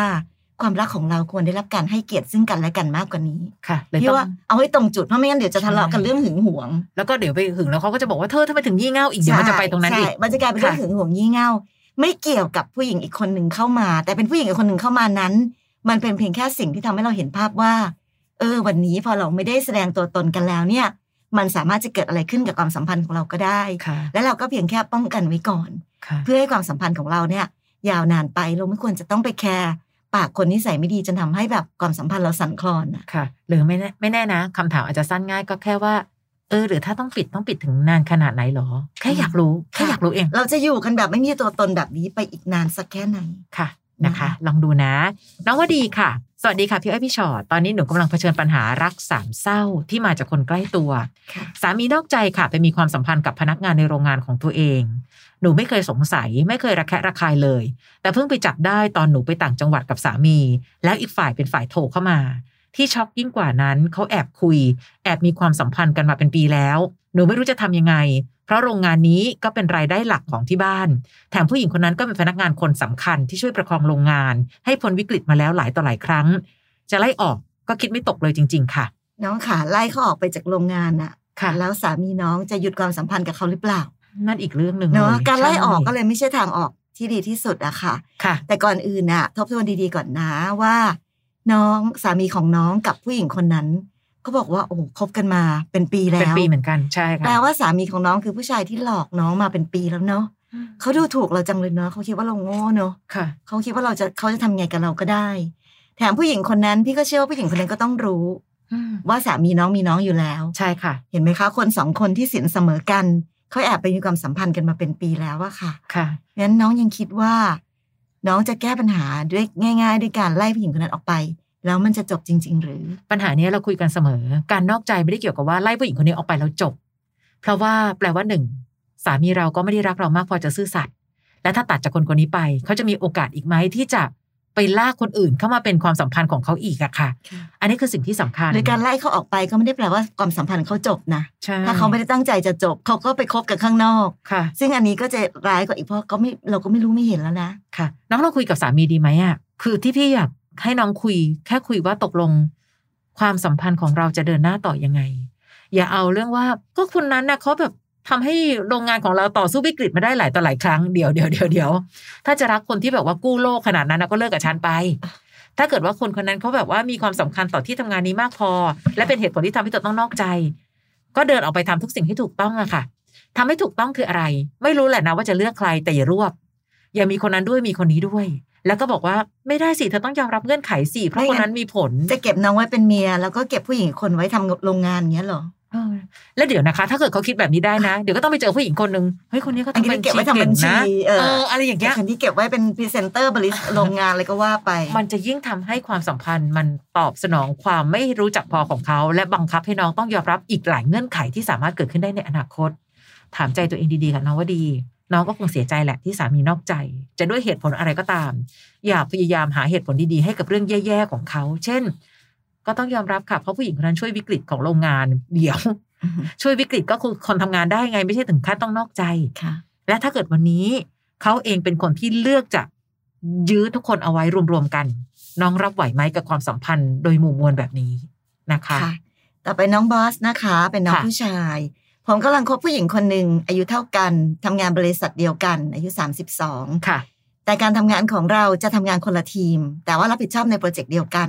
A: ความรักของเราควรได้รับการให้เกียรติซึ่งกันและกันมากกว่านี้
B: ค่ะเลย
A: พี่
B: ต้อง
A: ว่าเอาให้ตรงจุดเพราะไม่งั้นเดี๋ยวจะทะเลาะกัน
B: ใช่
A: เรื่องหึงหวง
B: แล้วก็เดี๋ยวไปหึงแล้วเขาก็จะบอกว่าเธอทำไมถึงยี่เง่าอีกเดี๋ยวมันจะไปตรงนั้น
A: ใช่
B: อีก
A: ใช่มันจะกลายเป็นเรื่อง
B: ค่ะ
A: หึงหวงยี่เง่าไม่เกี่ยวกับผู้หญิงอีกคนหนึ่งเข้ามา แต่เป็นผู้หญิงอีกคนหนึ่งเข้ามานั้น มันเป็นเพียงแค่สิ่งที่ทำให้เราเห็นภาพว่า เออ วันนี้พอเราไม่ได้แสดงตัวตนกันแล้วเนี่ย มันสามารถจะเกิดอะไรขึ้นกับความสัมพันธ์ของเราก็ได้
B: ค่ะ
A: และเราก็เพียงแค่ป้องกันไว้ก่อน
B: ค่ะ
A: เพื่อให้ความสัมพันธ์ของเราเนี่ย ยาวนานไปเราไม่ควรจะต้องไปแคร์ปากคนนิสัยไม่ดีจนทำให้แบบความสัมพันธ์เราสั่นคลอนอะ
B: ค่ะ หรือไม่แน่ไม่แน่นะคำถามอาจจะสั้นง่ายก็แค่ว่าเออหรือถ้าต้องปิดต้องปิดถึงนานขนาดไหนหรอ แค่อยากรู้แค่อยากรู้เอง
A: เราจะอยู่กันแบบไม่มีตัวตนแบบนี้ไปอีกนานสักแค่ไหน
B: ค่ะนะคะ
A: นะคะ
B: ลองดูนะ น้องว่าดีค่ะ สวัสดีค่ะพี่อ้อยพี่ชอตตอนนี้หนูกำลังเผชิญปัญหารักสามเศร้าที่มาจากคนใกล้ตัว
A: ค่ะ
B: สามีนอกใจค่ะไปมีความสัมพันธ์กับพนักงานในโรงงานของตัวเอง หนูไม่เคยสงสัย ไม่เคยระแคะระคายเลย แต่เพิ่งไปจับได้ตอนหนูไปต่างจังหวัดกับสามี แล้วอีกฝ่ายเป็นฝ่ายโทรเข้ามา ที่ช็อกยิ่งกว่านั้นเขาแอบคุย แอบมีความสัมพันธ์กันมาเป็นปีแล้ว หนูไม่รู้จะทำยังไง เพราะโรงงานนี้ก็เป็นรายได้หลักของที่บ้าน แถมผู้หญิงคนนั้นก็เป็นพนักงานคนสำคัญที่ช่วยประคองโรงงาน ให้พ้นวิกฤตมาแล้วหลายต่อหลายครั้ง จะไล่ออกก็คิดไม่ตกเลยจริง ๆ ค่ะ
A: น้องขาไล่เขาออกไปจากโรงงานน่ะ
B: ค่ะ
A: แล้วสามีน้องจะหยุดความสัมพันธ์กับเขาหรือเปล่า
B: นั่นอีกเรื่องหนึ่ง
A: เนาะ
B: ลย
A: การไล่ออก
B: ใช่
A: ก็เลยไม่ใช่ทางออกที่ดีที่สุดอะค่ะ
B: ค่ะ
A: แต่ก่อนอื่นน่ะทบทวนดีๆก่อนนะว่า น้องสามีของน้องกับผู้หญิงคนนั้น เขาบอกว่าโอ้โหคบกันมาเป็นปีแล้
B: เป็น
A: ว
B: ปีเหมือนกันใช่ค่ะ
A: แปลว่าสามีของน้องคือผู้ชายที่หลอกน้องมาเป็นปีแล้วเนาะเขาดูถูกเราจังเลยเนาะเขาคิดว่าเราโง่เนาะ
B: ค่ะ
A: เขาคิดว่าเราจะเขาจะทำไงกับเราก็ได้ แถมผู้หญิงคนนั้นพี่ก็เชื่อว่าผู้หญิงคนนั้นก็ต้องรู้ว่าสามีน้องมีน้องอยู่แล้ว
B: ใช่ค่ะ
A: เห็นไหมคะคนสองคนที่สินเสมอกันเขาแอบไปมีความสัมพันธ์กันมาเป็นปีแล้วอะค่ะ
B: ค่ะ
A: งั้นน้องยังคิดว่า น้องจะแก้ปัญหาด้วยง่าย ๆ ด้วยการไล่ผู้หญิงคนนั้นออกไป แล้วมันจะจบจริง ๆ หรือ
B: ปัญหาเนี้ยเราคุยกันเสมอ การนอกใจไม่ได้เกี่ยวกับว่าไล่ผู้หญิงคนนี้ออกไปแล้วจบ เพราะว่าแปลว่าหนึ่งสามีเราก็ไม่ได้รักเรามากพอจะซื่อสัตย์และถ้าตัดจากคนคนนี้ไป เขาจะมีโอกาสอีกไหมที่จะไปลากคนอื่นเข้ามาเป็นความสัมพันธ์ของเขาอีกอะค่ะ อันนี้คือสิ่งที่สำคัญ
A: หรือการไล่เขาออกไปก็ไม่ได้แปลว่าความสัมพันธ์เขาจบนะ
B: ใช่
A: ถ้าเขาไม่ได้ตั้งใจจะจบ เขาก็ไปคบกับข้างนอก
B: ค่ะ
A: ซึ่งอันนี้ก็จะร้ายกว่าอีกเพราะก็ไม่เราก็ไม่รู้ไม่เห็นแล้วนะ
B: ค่ะ น้องเราคุยกับสามีดีไหมอะคือที่พี่อยาก ให้น้องคุย แค่คุยว่าตกลง ความสัมพันธ์ของเราจะเดินหน้าต่อยังไง อย่าเอาเรื่องว่า ก็คนนั้นนะเขาแบบทำให้โรงงานของเราต่อสู้วิกฤตมาได้หลายต่อหลายครั้งเดี๋ยวเดี๋ยวเดี๋ยวเดี๋ยวถ้าจะรักคนที่แบบว่ากู้โลกขนาดนั้นนะก็เลิกกับฉันไป ถ้าเกิดว่าคนคนนั้นเขาแบบว่ามีความสำคัญต่อที่ทำงานนี้มากพอ และเป็นเหตุผลที่ทำให้เธอต้องนอกใจ ก็เดินออกไปทำทุกสิ่งที่ถูกต้องอะค่ะทำให้ถูกต้องคืออะไร ไม่รู้แหละนะว่าจะเลือกใครแต่อย่ารวบ อย่ามีคนนั้นด้วยมีคนนี้ด้วย แล้วก็บอกว่าไม่ได้สิเธอต้องยอมรับเงื่อนไขสิเพราะ
A: ไม่
B: ค
A: งั้
B: น
A: น
B: นั้นมีผล
A: จะเก็บน้องไว้เป็นเมีย แล้วก็เก็บผู้หญิงอีกคนไว้ทำโรงงานอย่างเงี้ยเหรอ
B: เออแล้วเดี๋ยวนะคะ ถ้าเกิดเขาคิดแบบนี้ได้นะ เดี๋ยวก็ต้องไปเจอผู้หญิงคนหนึ่งเฮ้ยคนนี้เขา
A: อันนี้เก็บไว้ทำบัญชีทำบัญชี
B: เก่งนะ
A: เออ
B: เอออะไรอย่างเงี้ย
A: คนที่เก็บไว้เป็นพรีเซนเตอร์บริษัทโรงงานอะไรก็ว่าไป
B: มันจะยิ่งทำให้ความสัมพันธ์มันตอบสนองความไม่รู้จักพอของเขา และบังคับให้น้องต้องยอมรับอีกหลายเงื่อนไขที่สามารถเกิดขึ้นได้ในอนาคต ถามใจตัวเองดีๆค่ะน้องว่าดี น้องก็คงเสียใจแหละที่สามีนอกใจ จะด้วยเหตุผลอะไรก็ตาม อย่าพยายามหาเหตุผลดีๆให้กับเรื่องแย่ๆของเขา เช่น ก็ต้องยอมรับค่ะเพราะผู้หญิงคนนั้นช่วยวิกฤตของโรงงาน เดี๋ยว ช่วยวิกฤตก็คือคนทำงานได้ไง ไม่ใช่ถึงขั้นต้องนอกใจ
A: ค่ะ
B: และถ้าเกิดวันนี้ เขาเองเป็นคนที่เลือกจะยื้อทุกคนเอาไว้รวมๆกัน น้องรับไหวไหมกับความสัมพันธ์ โดยหมู่มวลแบบนี้นะคะ
A: ค่ะต่อไปน้องบอสนะคะ เป็นน้อง
B: ค่ะ
A: ผู้ชาย ผมกำลังคบผู้หญิงคนหนึ่งอายุเท่ากันทำงานบริษัทเดียวกัน อายุ 32
B: ค่ะ
A: แต่การทำงานของเราจะทำงานคนละทีม แต่ว่ารับผิดชอบในโปรเจกต์เดียวกัน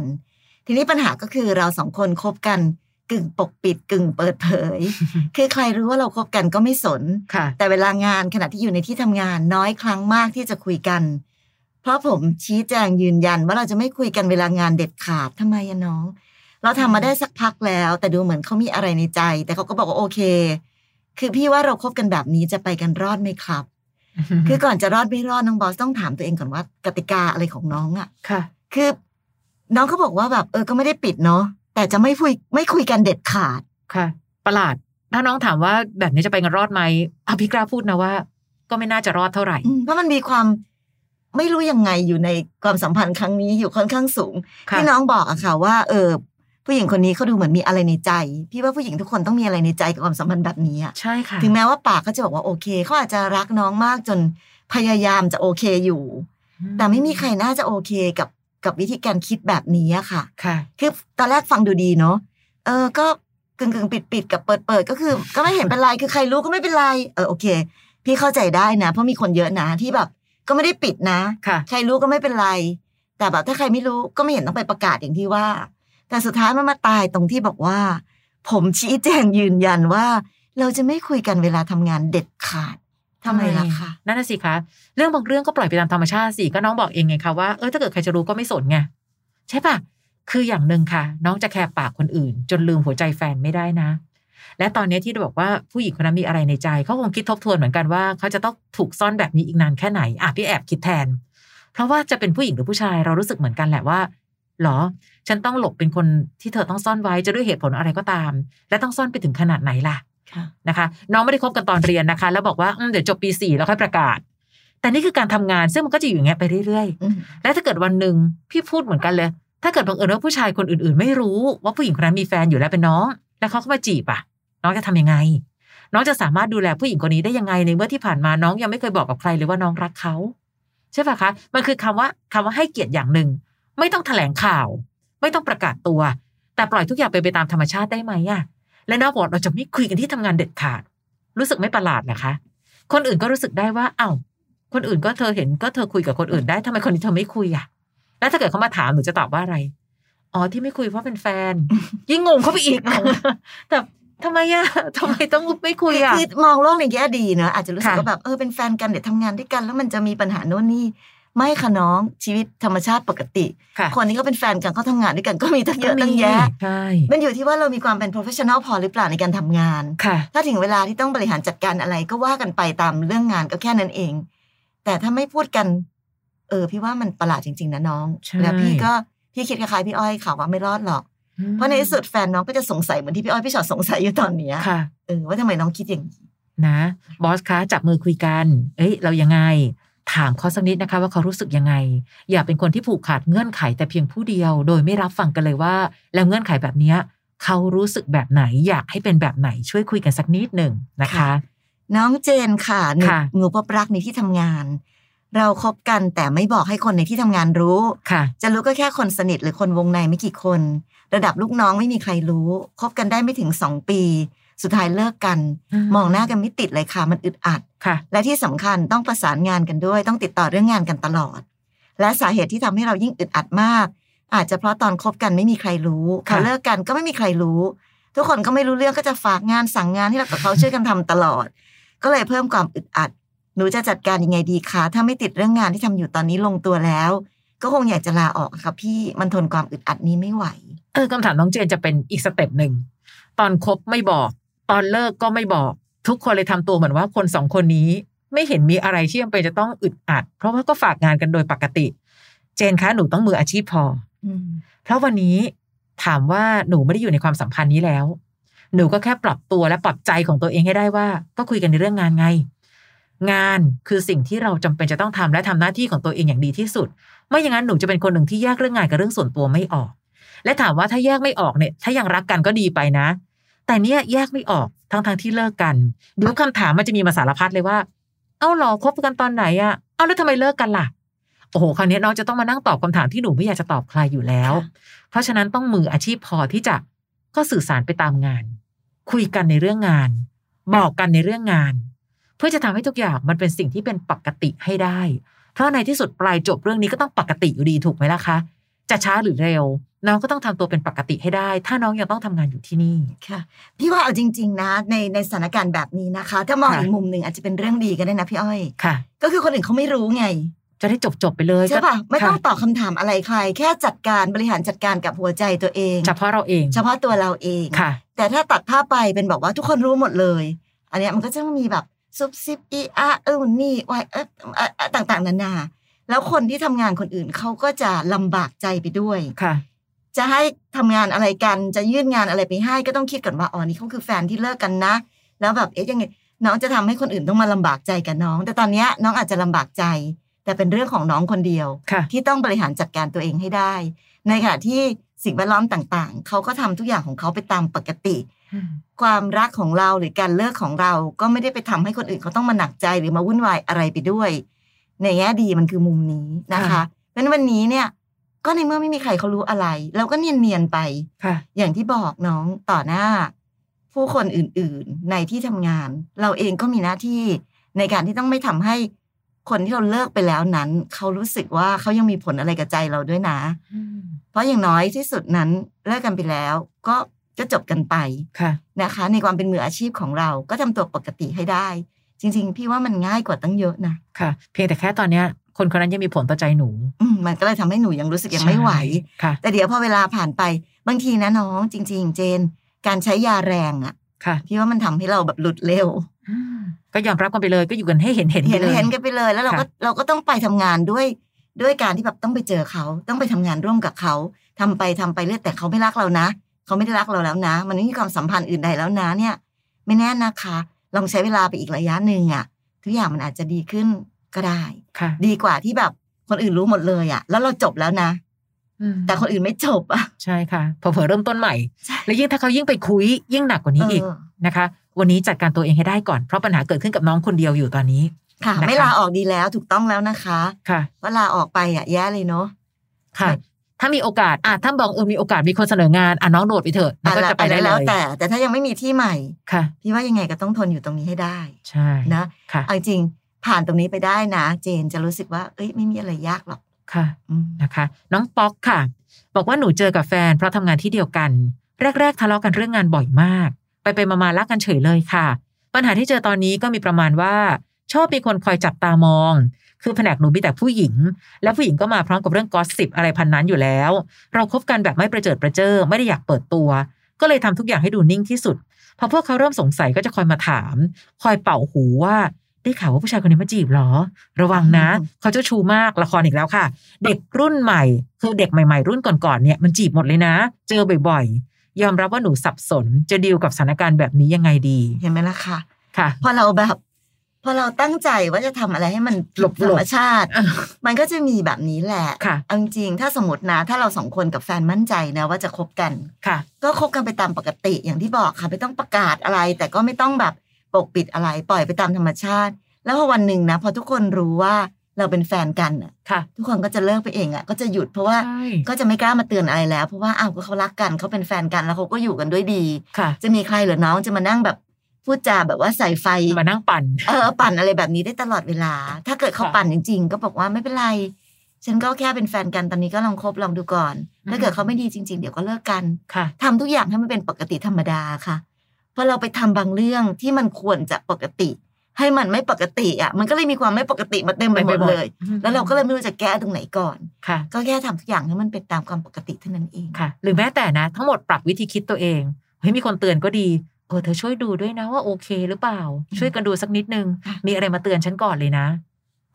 A: ทีนี้ปัญหาก็คือเราสองคนคบกันกึ่งปกปิดกึ่งเปิดเผย คือใครรู้ว่าเราคบกันก็ไม่สน
B: ค่ะ
A: แต่เวลางานขณะที่อยู่ในที่ทำงานน้อยครั้งมากที่จะคุยกัน เพราะผมชี้แจงยืนยันว่าเราจะไม่คุยกันเวลางานเด็ดขาดทำไมอะน้อง เราทำมาได้สักพักแล้ว แต่ดูเหมือนเขามีอะไรในใจ แต่เขาก็บอกว่าโอเค คือพี่ว่าเราคบกันแบบนี้จะไปกันรอดไหมครับ คือก่อนจะรอดไม่รอดน้องบอสต้องถามตัวเองก่อนว่ากติกาอะไรของน้องอะ
B: ค่ะ
A: คือน้องเขาบอกว่าแบบเออก็ไม่ได้ปิดเนาะแต่จะไม่คุยไม่คุยกันเด็ดขาด
B: ค่ะ ประหลาด ถ้าน้องถามว่าแบบนี้จะไปกันรอดไหมเอาพี่กล้าพูดนะว่า ก็ไม่น่าจะรอดเท่าไหร่
A: อืมเพราะมันมีความไม่รู้ยังไงอยู่ในความสัมพันธ์ครั้งนี้อยู่ค่อนข้างสูง
B: ค่ะ
A: ที่น้องบอกอะค่ะว่า เออ ผู้หญิงคนนี้เขาดูเหมือนมีอะไรในใจ พี่ว่าผู้หญิงทุกคนต้องมีอะไรในใจกับความสัมพันธ์แบบนี้อะ
B: ใช่ค่ะ
A: ถึงแม้ว่าปากเขาจะบอกว่าโอเคเขาอาจจะรักน้องมากจนพยายามจะโอเคอยู่ แต่ไม่มีใครน่าจะโอเคกับกับวิธีการคิดแบบนี้อะค่ะ
B: ค่ะ
A: คือตอนแรกฟังดูดีเนาะเออก็กึ่งกึ่งปิดปิดๆกับเปิดเปิดก็คือ ก็ไม่เห็นเป็นไรคือใครรู้ก็ไม่เป็นไรเออโอเค พี่เข้าใจได้นะ เพราะมีคนเยอะนะที่แบบ ก็ไม่ได้ปิดนะ
B: ค่ะ
A: ใครรู้ก็ไม่เป็นไร แต่แบบถ้าใครไม่รู้ก็ไม่เห็นต้องไปประกาศอย่างที่ว่า แต่สุดท้ายมันมาตายตรงที่บอกว่า ผมชี้แจงยืนยันว่า เราจะไม่คุยกันเวลาทำงานเด็ดขาดทำไมล่ะคะ
B: นั่นน่ะสิคะเรื่องบางเรื่องก็ปล่อยไปตามธรรมชาติสิก็น้องบอกเองไงคะว่าเออถ้าเกิดใครจะรู้ก็ไม่สนไงใช่ปะคืออย่างหนึ่งค่ะ น้องจะแคร์ปากคนอื่น จนลืมหัวใจแฟนไม่ได้นะ และตอนนี้ที่บอกว่าผู้หญิงคนนั้นมีอะไรในใจเขาคงคิดทบทวนเหมือนกันว่าเขาจะต้องถูกซ่อนแบบนี้อีกนานแค่ไหนอะพี่แอบคิดแทน เพราะว่าจะเป็นผู้หญิงหรือผู้ชายเรารู้สึกเหมือนกันแหละว่า หรอ ฉันต้องหลบเป็นคนที่เธอต้องซ่อนไว้จะด้วยเหตุผลอะไรก็ตาม และต้องซ่อนไปถึงขนาดไหนล่ะ
A: ค่ะ
B: นะคะ น้องไม่ได้คบกันตอนเรียนนะคะ แล้วบอกว่าอืมเดี๋ยวจบปีสี่แล้วค่อยประกาศ แต่นี่คือการทำงานซึ่งมันก็จะอยู่อย่างเงี้ยไปเรื่อย
A: อืม
B: ๆและถ้าเกิดวันหนึ่งพี่พูดเหมือนกันเลย ถ้าเกิดบังเอิญว่าผู้ชายคนอื่นๆ ไม่รู้ว่าผู้หญิงคนนั้นมีแฟนอยู่แล้วเป็นน้อง แล้วเขาเข้ามาจีบอะ น้องจะทำยังไง น้องจะสามารถดูแลผู้หญิงคนนี้ได้ยังไงในเมื่อที่ผ่านมาน้องยังไม่เคยบอกกับใครเลยว่าน้องรักเขาใช่ปะคะ มันคือคำว่าคำว่าให้เกียรติอย่างหนึ่ง ไม่ต้องแถลงข่าว ไม่ต้องประกาศตัว แต่ปล่อยทุกอย่างไปนไปตามธรรมชาติได้ไหมอะและน้องบอกเราจะไม่คุยกันที่ทำงานเด็ดขาด รู้สึกไม่ประหลาดนะคะ คนอื่นก็รู้สึกได้ว่า เอ้า คนอื่นก็เธอเห็นก็เธอคุยกับคนอื่นได้ทำไมคนนี้เธอไม่คุยอะแล้วถ้าเกิดเขามาถามหนูจะตอบว่าอะไรอ๋อที่ไม่คุยเพราะเป็นแฟน ยิ่งงงเข้าไปอีกแต่ทำไมอะทำไมต้องไม่คุยอะ
A: คือมองโลกในแง่ดีเนอะอาจจะรู้สึก
B: ค่ะ
A: ว่าแบบเออเป็นแฟนกันเดี๋ยวทำงานด้วยกัน แล้วมันจะมีปัญหาโน่นนี่ ไม่ค่ะน้องชีวิตธรรมชาติปกติ
B: ค่ะ
A: คนที่เขาเป็นแฟนกันเขาทำงานด้วยกันก็มีตั้งเยอะตั้งแยะ
B: ใช่
A: มันอยู่ที่ว่าเรามีความเป็น professional พอหรือเปล่าในการทำงาน
B: ค่ะ
A: ถ้าถึงเวลาที่ต้องบริหารจัดการอะไรก็ว่ากันไปตามเรื่องงานก็แค่นั้นเอง แต่ถ้าไม่พูดกัน เออ พี่ว่ามันประหลาดจริง ๆ นะน้อง
B: ใช่
A: แล้วพี่ก็พี่คิดคล้ายๆพี่อ้อยค่ะว่าไม่รอดหรอก เพราะในที่สุดแฟนน้องก็จะสงสัยเหมือนที่พี่อ้อยพี่ชอตสงสัยอยู่ตอนเนี้ย
B: ค่ะ
A: เออว่าทำไมน้องคิดอย่างนี้
B: นะบอสคะจับมือคุยกัน เอ้ย เรายังไง ถามเขาสักนิดนะคะว่าเขารู้สึกยังไง อย่าเป็นคนที่ผูกขาดเงื่อนไขแต่เพียงผู้เดียว โดยไม่รับฟังกันเลยว่า แล้วเงื่อนไขแบบเนี้ยเขารู้สึกแบบไหนอยากให้เป็นแบบไหนช่วยคุยกันสักนิดหนึ่งนะคะ
A: น้องเจนค่ะหนู
B: ค่ะ
A: หนูพบรักในที่ทำงาน เราคบกันแต่ไม่บอกให้คนในที่ทำงานรู้
B: ค่ะ
A: จะรู้ก็แค่คนสนิทหรือคนวงในไม่กี่คน ระดับลูกน้องไม่มีใครรู้คบกันได้ไม่ถึงสองปี สุดท้ายเลิกกัน
B: อืม
A: มองหน้ากันไม่ติดเลยค่ะ มันอึดอัด
B: ค่ะ
A: และที่สำคัญต้องประสานงานกันด้วย ต้องติดต่อเรื่องงานกันตลอด และสาเหตุที่ทำให้เรายิ่งอึดอัดมาก อาจจะเพราะตอนคบกันไม่มีใครรู้พอ
B: ค่ะ
A: เลิกกันก็ไม่มีใครรู้ ทุกคนก็ไม่รู้เรื่องก็จะฝากงานสั่งงานที่เรากับเขาช่วยกันทำตลอด ก็เลยเพิ่มความอึดอัด หนูจะจัดการยังไงดีคะถ้าไม่ติดเรื่องงานที่ทำอยู่ตอนนี้ลงตัวแล้ว ก็คงอยากจะลาออกอะค่ะพี่มันทนความอึดอัดนี้ไม่ไหว
B: เออคำถามน้องเจนจะเป็นอีก step หนึ่งตอนคบไม่บอก ตอนเลิกก็ไม่บอก ทุกคนเลยทำตัวเหมือนว่าคนสองคนนี้ ไม่เห็นมีอะไรที่จำเป็นจะต้องอึดอัด เพราะว่าก็ฝากงานกันโดยปกติ เจนคะหนูต้องมืออาชีพพอ
A: อืม
B: เพราะวันนี้ถามว่าหนูไม่ได้อยู่ในความสัมพันธ์นี้แล้ว หนูก็แค่ปรับตัวและปรับใจของตัวเองให้ได้ว่า ก็คุยกันในเรื่องงานไง งานคือสิ่งที่เราจำเป็นจะต้องทำและทำหน้าที่ของตัวเองอย่างดีที่สุด ไม่อย่างนั้นหนูจะเป็นคนหนึ่งที่แยกเรื่องงานกับเรื่องส่วนตัวไม่ออก และถามว่าถ้าแยกไม่ออกเนี่ย ถ้ายังรักกันก็ดีไปนะ แต่เนี่ยแยกไม่ออกทั้งทงๆที่เลิกกันเดี๋ยวคำถามมันจะมีมาสารพัดเลยว่า เอ้าเหรอคบกันตอนไหนอะเอ้าแล้วทำไมเลิกกันล่ะโอ้โหคราวนี้น้องจะต้องมานั่งตอบคำถามที่หนูไม่อยากจะตอบใครอยู่แล้ว เพราะฉะนั้นต้องมืออาชีพพอที่จะก็สื่อสารไปตามงาน คุยกันในเรื่องงาน บอกกันในเรื่องงาน เพื่อจะทำให้ทุกอย่างมันเป็นสิ่งที่เป็นปกติให้ได้ เพราะในที่สุดปลายจบเรื่องนี้ก็ต้องปกติอยู่ดีถูกไหมล่ะคะ จะช้าหรือเร็ว น้องก็ต้องทำตัวเป็นปกติให้ได้ ถ้าน้องยังต้องทำงานอยู่ที่นี่
A: ค่ะ พี่ว่าเอาจริง ๆ นะ ในในสถานการณ์แบบนี้นะคะ ถ้ามอง
B: ค่ะ
A: อีกมุมหนึ่งอาจจะเป็นเรื่องดีก็ได้นะพี่อ้อย
B: ค่ะ
A: ก็คือคนอื่นเขาไม่รู้ไง
B: จะได้จบจบๆไปเลย
A: ใช่ป่ะ
B: ก็
A: ไม่ต้อง
B: ค่ะ
A: ตอบคำถามอะไรใคร แค่จัดการบริหารจัดการกับหัวใจตัวเอง
B: เฉพาะเราเอง
A: เฉพาะตัวเราเอง
B: ค่ะ
A: แต่ถ้าตัดภาพไปเป็นบอกว่าทุกคนรู้หมดเลย อันเนี้ยมันก็จะต้องมีแบบซุบซิบอีอาเออนี่วายเออเอ่อเอ่อต่างๆนานา แล้วคนที่ทำงานคนอื่นเขาก็จะลำบากใจไปด้วย
B: ค่ะ
A: จะให้ทำงานอะไรกันจะยื่นงานอะไรไปให้ก็ต้องคิดก่อนว่าอ๋อนี่เขาคือแฟนที่เลิกกันนะ แล้วแบบเอ๊ะยังไงน้องจะทำให้คนอื่นต้องมาลำบากใจกับน้อง แต่ตอนเนี้ยน้องอาจจะลำบากใจ แต่เป็นเรื่องของน้องคนเดียว
B: ค่ะ
A: ที่ต้องบริหารจัดการตัวเองให้ได้ ในขณะที่สิ่งแวดล้อมต่างๆ เขาก็ทำทุกอย่างของเขาไปตามปกติ ความรักของเราหรือการเลิกของเราก็ไม่ได้ไปทำให้คนอื่นเขาต้องมาหนักใจหรือมาวุ่นวายอะไรไปด้วย ในแง่ดีมันคือมุมนี้นะคะ
B: ค่ะ
A: เพราะฉะนั้นวันนี้เนี่ย ก็ในเมื่อไม่มีใครเขารู้อะไรเราก็เนียนๆไป
B: ค่ะ
A: อย่างที่บอกน้องต่อหน้า ผู้คนอื่นๆในที่ทำงาน เราเองก็มีหน้าที่ในการที่ต้องไม่ทำให้คนที่เราเลิกไปแล้วนั้น เขารู้สึกว่าเขายังมีผลอะไรกับใจเราด้วยนะ เพราะอย่างน้อยที่สุดนั้นเลิกกันไปแล้ว ก็ก็จบกันไป
B: ค่ะ
A: นะคะ ในความเป็นมืออาชีพของเราก็ทำตัวปกติให้ได้ จริง ๆ พี่ว่ามันง่ายกว่าตั้งเยอะนะ
B: ค่ะ เพียงแต่แค่ตอนเนี้ยคนคนนั้นยังมีผลต่อใจหนู
A: อืมมันก็เลยทำให้หนูยังรู้สึกยังไม่ไหว
B: ใช่ค่ะ
A: แต่เดี๋ยวพอเวลาผ่านไปบางทีนะน้องจริง ๆ เจน การใช้ยาแรงอะ
B: ค่ะ
A: พี่ว่ามันทำให้เราแบบหลุดเร็ว
B: ก็ยอมรับกันไปเลยก็อยู่กันให้เห็นเห็น
A: เห็น
B: ไปเลย
A: เห็นกันไปเลยแล้วเราก็
B: ค่ะ
A: เราก็ต้องไปทำงานด้วยด้วยการที่แบบต้องไปเจอเขาต้องไปทำงานร่วมกับเขาทำไปทำไปเรื่อยแต่เขาไม่รักเรานะ เขาไม่ได้รักเราแล้วนะ มันไม่มีความสัมพันธ์อื่นใดแล้วนะเนี่ย ไม่แน่นะคะ ลองใช้เวลาไปอีกระยะหนึ่งอะทุกอย่างมันอาจจะดีขึ้นก็ได้
B: ค่ะ
A: ดีกว่าที่แบบคนอื่นรู้หมดเลยอะแล้วเราจบแล้วนะ
B: อืม
A: แต่คนอื่นไม่จบอะ
B: ใช่ค่ะเผลอๆเริ่มต้นใหม่
A: ใช่
B: และยิ่งถ้าเขายิ่งไปคุย ยิ่งหนักกว่านี้อีก
A: เออ
B: นะคะ วันนี้จัดการตัวเองให้ได้ก่อนเพราะปัญหาเกิดขึ้นกับน้องคนเดียวอยู่ตอนนี้
A: ค่ะ
B: นะคะ
A: ไม่ลาออกดีแล้วถูกต้องแล้วนะคะ
B: ค่ะ
A: ว่าลาออกไปอะแย่เลยเนาะ
B: ค่ะ ถ้ามีโอกาสอะถ้าบอกเออมีโอกาสมีคนเสนองานอะน้องโดดไปเถอะมันก็จะไปได้เล
A: แล้ว
B: ย
A: แต่ แต่ถ้ายังไม่มีที่ใหม่
B: ค่ะ
A: พี่ว่ายังไงก็ต้องทนอยู่ตรงนี้ให้ได้
B: ใช่
A: นะ
B: ค่ะ
A: เอาจริงผ่านตรงนี้ไปได้นะ เจนจะรู้สึกว่า เอ้ยไม่มีอะไรยากหรอก
B: ค่ะ
A: อืม
B: นะคะ น้องป๊อกค่ะ บอกว่าหนูเจอกับแฟนเพราะทำงานที่เดียวกัน แรก ๆ ทะเลาะกันเรื่องงานบ่อยมาก ไปไปมาๆรักกันเฉยเลยค่ะ ปัญหาที่เจอตอนนี้ก็มีประมาณว่า ชอบมีคนคอยจับตามอง คือแผนกหนูมีแต่ผู้หญิง และผู้หญิงก็มาพร้อมกับเรื่องกอสซิบอะไรพันนั้นอยู่แล้ว เราคบกันแบบไม่ประเจิดประเจิอไม่ได้อยากเปิดตัว ก็เลยทำทุกอย่างให้ดูนิ่งที่สุดพอพวกเขาเริ่มสงสัยก็จะคอยมาถาม คอยเป่าหูว่าได้ข่าวว่าผู้ชายคนนี้มาจีบเหรอ ระวังนะ เขาเจ้าชู้มากละครอีกแล้วค่ะ เด็กรุ่นใหม่ คือเด็กใหม่ๆ รุ่นก่อนๆเนี่ยมันจีบหมดเลยนะ เจอบ่อยๆ ยอมรับว่าหนูสับสน จะดีลกับสถานการณ์แบบนี้ยังไงดี
A: เห็นไหมล่ะค่ะ
B: ค่ะ
A: พอเราแบบ พอเราตั้งใจว่าจะทำอะไรให้มัน
B: หลบๆ
A: ธรรมชาติ มันก็จะมีแบบนี้แหละ
B: ค่ะ
A: เอาจริงๆถ้าสมมตินะ ถ้าเราสองคนกับแฟนมั่นใจนะว่าจะคบกัน
B: ค่ะ
A: ก็คบกันไปตามปกติอย่างที่บอกค่ะไม่ต้องประกาศอะไร แต่ก็ไม่ต้องแบบปกปิดอะไร ปล่อยไปตามธรรมชาติ แล้วพอวันหนึ่งนะพอทุกคนรู้ว่าเราเป็นแฟนกันน่ะ
B: ค่ะ
A: ทุกคนก็จะเลิกไปเองอะ ก็จะหยุดเพราะว่า
B: ใช่
A: ก็จะไม่กล้ามาเตือนอะไรแล้ว เพราะว่าอ้าวก็เขารักกันเขาเป็นแฟนกันแล้วเขาก็อยู่กันด้วยดี
B: ค่ะ
A: จะมีใครเหรือน้องจะมานั่งแบบ พูดจาแบบว่าใส่ไฟ
B: มานั่งปั่น
A: เออปั่นอะไรแบบนี้ได้ตลอดเวลา ถ้าเกิดเขา
B: ค่ะ
A: ปั่นจริง ๆ ก็บอกว่าไม่เป็นไร ฉันก็แค่เป็นแฟนกันตอนนี้ก็ลองคบลองดูก่อน ถ้าเกิดเขาไม่ดีจริง ๆ เดี๋ยวก็เลิกกัน
B: ค่ะ
A: ทำทุกอย่างให้มันเป็นปกติธรรมดาค่ะพอเราไปทำบางเรื่องที่มันควรจะปกติ ให้มันไม่ปกติอะ มันก็เลยมีความไม่ปกติมาเต็มไปหมดเลย แล้วเราก็เลยไม่รู้จะแก้ตรงไหนก่อน
B: ค่ะ
A: ก็แค่ทำทุกอย่างให้มันเป็นตามความปกติเท่านั้นเอง
B: ค่ะ หรือแม้แต่นะ ทั้งหมดปรับวิธีคิดตัวเองเฮ้ยมีคนเตือนก็ดีเออเธอช่วยดูด้วยนะว่าโอเคหรือเปล่า ช่วยกันดูสักนิดนึง
A: ค่ะ
B: มีอะไรมาเตือนฉันก่อนเลยนะ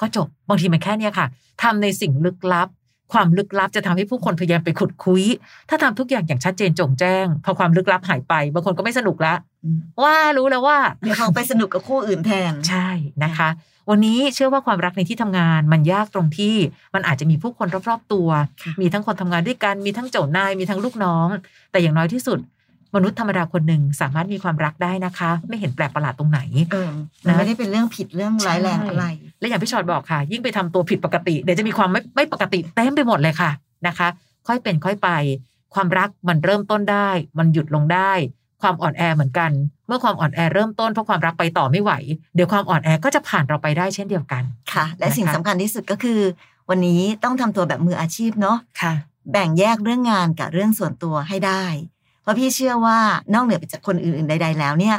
B: ก็จบบางทีมันแค่เนี้ยค่ะทำในสิ่งลึกลับ ความลึกลับจะทำให้ผู้คนพยายามไปขุดคุย ถ้าทำทุกอย่างอย่างชัดเจนโจงแจ้ง พอความลึกลับหายไป บางคนก็ไม่สนุกละ
A: อืม
B: ว่ารู้แล้วว่า
A: เดี๋ยวเขาไปสนุกกับคู่อื่นแทน
B: ใช่นะคะ วันนี้เชื่อว่าความรักในที่ทำงานมันยากตรงที่มันอาจจะมีผู้คนรอบๆตัว
A: ค่ะ
B: มีทั้งคนทำงานด้วยกันมีทั้งเจ้านายมีทั้งลูกน้อง แต่อย่างน้อยที่สุด มนุษย์ธรรมดาคนหนึ่งสามารถมีความรักได้นะคะ ไม่เห็นแปลกประหลาดตรงไหน
A: เออมันไม่ได้เป็นเรื่องผิดเรื่องร้ายแรงอะไร
B: และอย่างพี่ชอตบอกค่ะ ยิ่งไปทำตัวผิดปกติ เดี๋ยวจะมีความไม่ไม่ปกติเต็มไปหมดเลยค่ะนะคะ ค่อยเป็นค่อยไป ความรักมันเริ่มต้นได้ มันหยุดลงได้ ความอ่อนแอเหมือนกัน เมื่อความอ่อนแอเริ่มต้นเพราะความรักไปต่อไม่ไหว เดี๋ยวความอ่อนแอก็จะผ่านเราไปได้เช่นเดียวกัน
A: ค่ะ และ
B: นะคะ
A: สิ่งสำคัญที่สุดก็คือ วันนี้ต้องทำตัวแบบมืออาชีพเนาะ
B: ค่ะ
A: แบ่งแยกเรื่องงานกับเรื่องส่วนตัวให้ได้เพ ราะพี่เชื่อว่านอกเหนือไปจากคนอื่นๆใด ๆ แล้วเนี่ย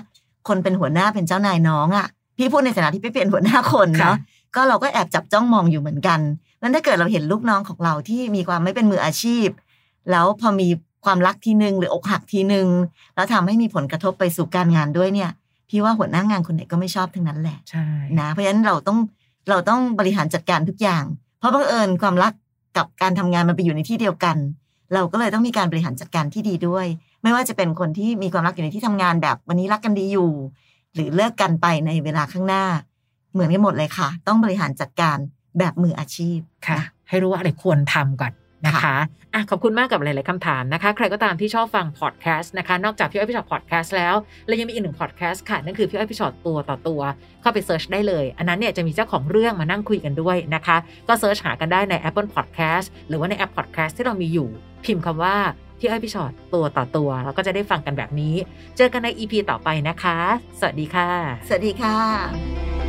A: คนเป็นหัวหน้าเป็นเจ้านายน้องอะ่ะ พี่พูดในฐานะที่พี่เป็นหัวหน้าคนเนาะ
B: ค่ะ
A: ก็เราก็แอบจับจ้องมองอยู่เหมือนกันนั้นถ้าเกิดเราเห็นลูกน้องของเราที่มีความไม่เป็นมืออาชีพ แล้วพอมีความรักทีหนึ่งหรืออกหักทีหนึ่งแล้วทำให้มีผลกระทบไปสู่การงานด้วยเนี่ย พี่ว่าหัวหน้างานคนไหนก็ไม่ชอบทั้งนั้นแหละ
B: ใช่
A: นะเพราะฉะนั้นเราต้องเราต้องบริหารจัดการทุกอย่าง เพราะบังเอิญความรักกับการทำงานมันไปอยู่ในที่เดียวกัน เราก็เลยต้องมีการบริหารจัดการที่ดีด้วย ไม่ว่าจะเป็นคนที่มีความรักอยู่ในที่ทำงานแบบวันนี้รักกันดีอยู่ หรือเลิกกันไปในเวลาข้างหน้า เหมือนกันหมดเลยค่ะ ต้องบริหารจัดการแบบมืออาชีพ
B: ค่ะ
A: นะ
B: ให้รู้ว่าอะไรควรทำก่อน นะคะอะขอบคุณมากกับหลาย ๆคำถามนะคะ ใครก็ตามที่ชอบฟังพอดแคสต์นะคะ นอกจากพี่อ้อยพี่ชอตพอดแคสต์แล้วเรายังมีอีกหนึ่งพอดแคสต์ค่ะ นั่นคือพี่อ้อยพี่ชอตตัวต่อตัว เข้าไป search ได้เลย อันนั้นเนี่ยจะมีเจ้าของเรื่องมานั่งคุยกันด้วยนะคะ ก็ search หากันได้ใน Apple Podcast หรือว่าในแอป Podcast ที่เรามีอยู่ พิมพ์คำว่าพี่อ้อยพี่ชอตตัวต่อตัวเราก็จะได้ฟังกันแบบนี้ เจอกันใน EP ต่อไปนะคะ สวัสดีค่ะ
A: สวัสดีค่ะ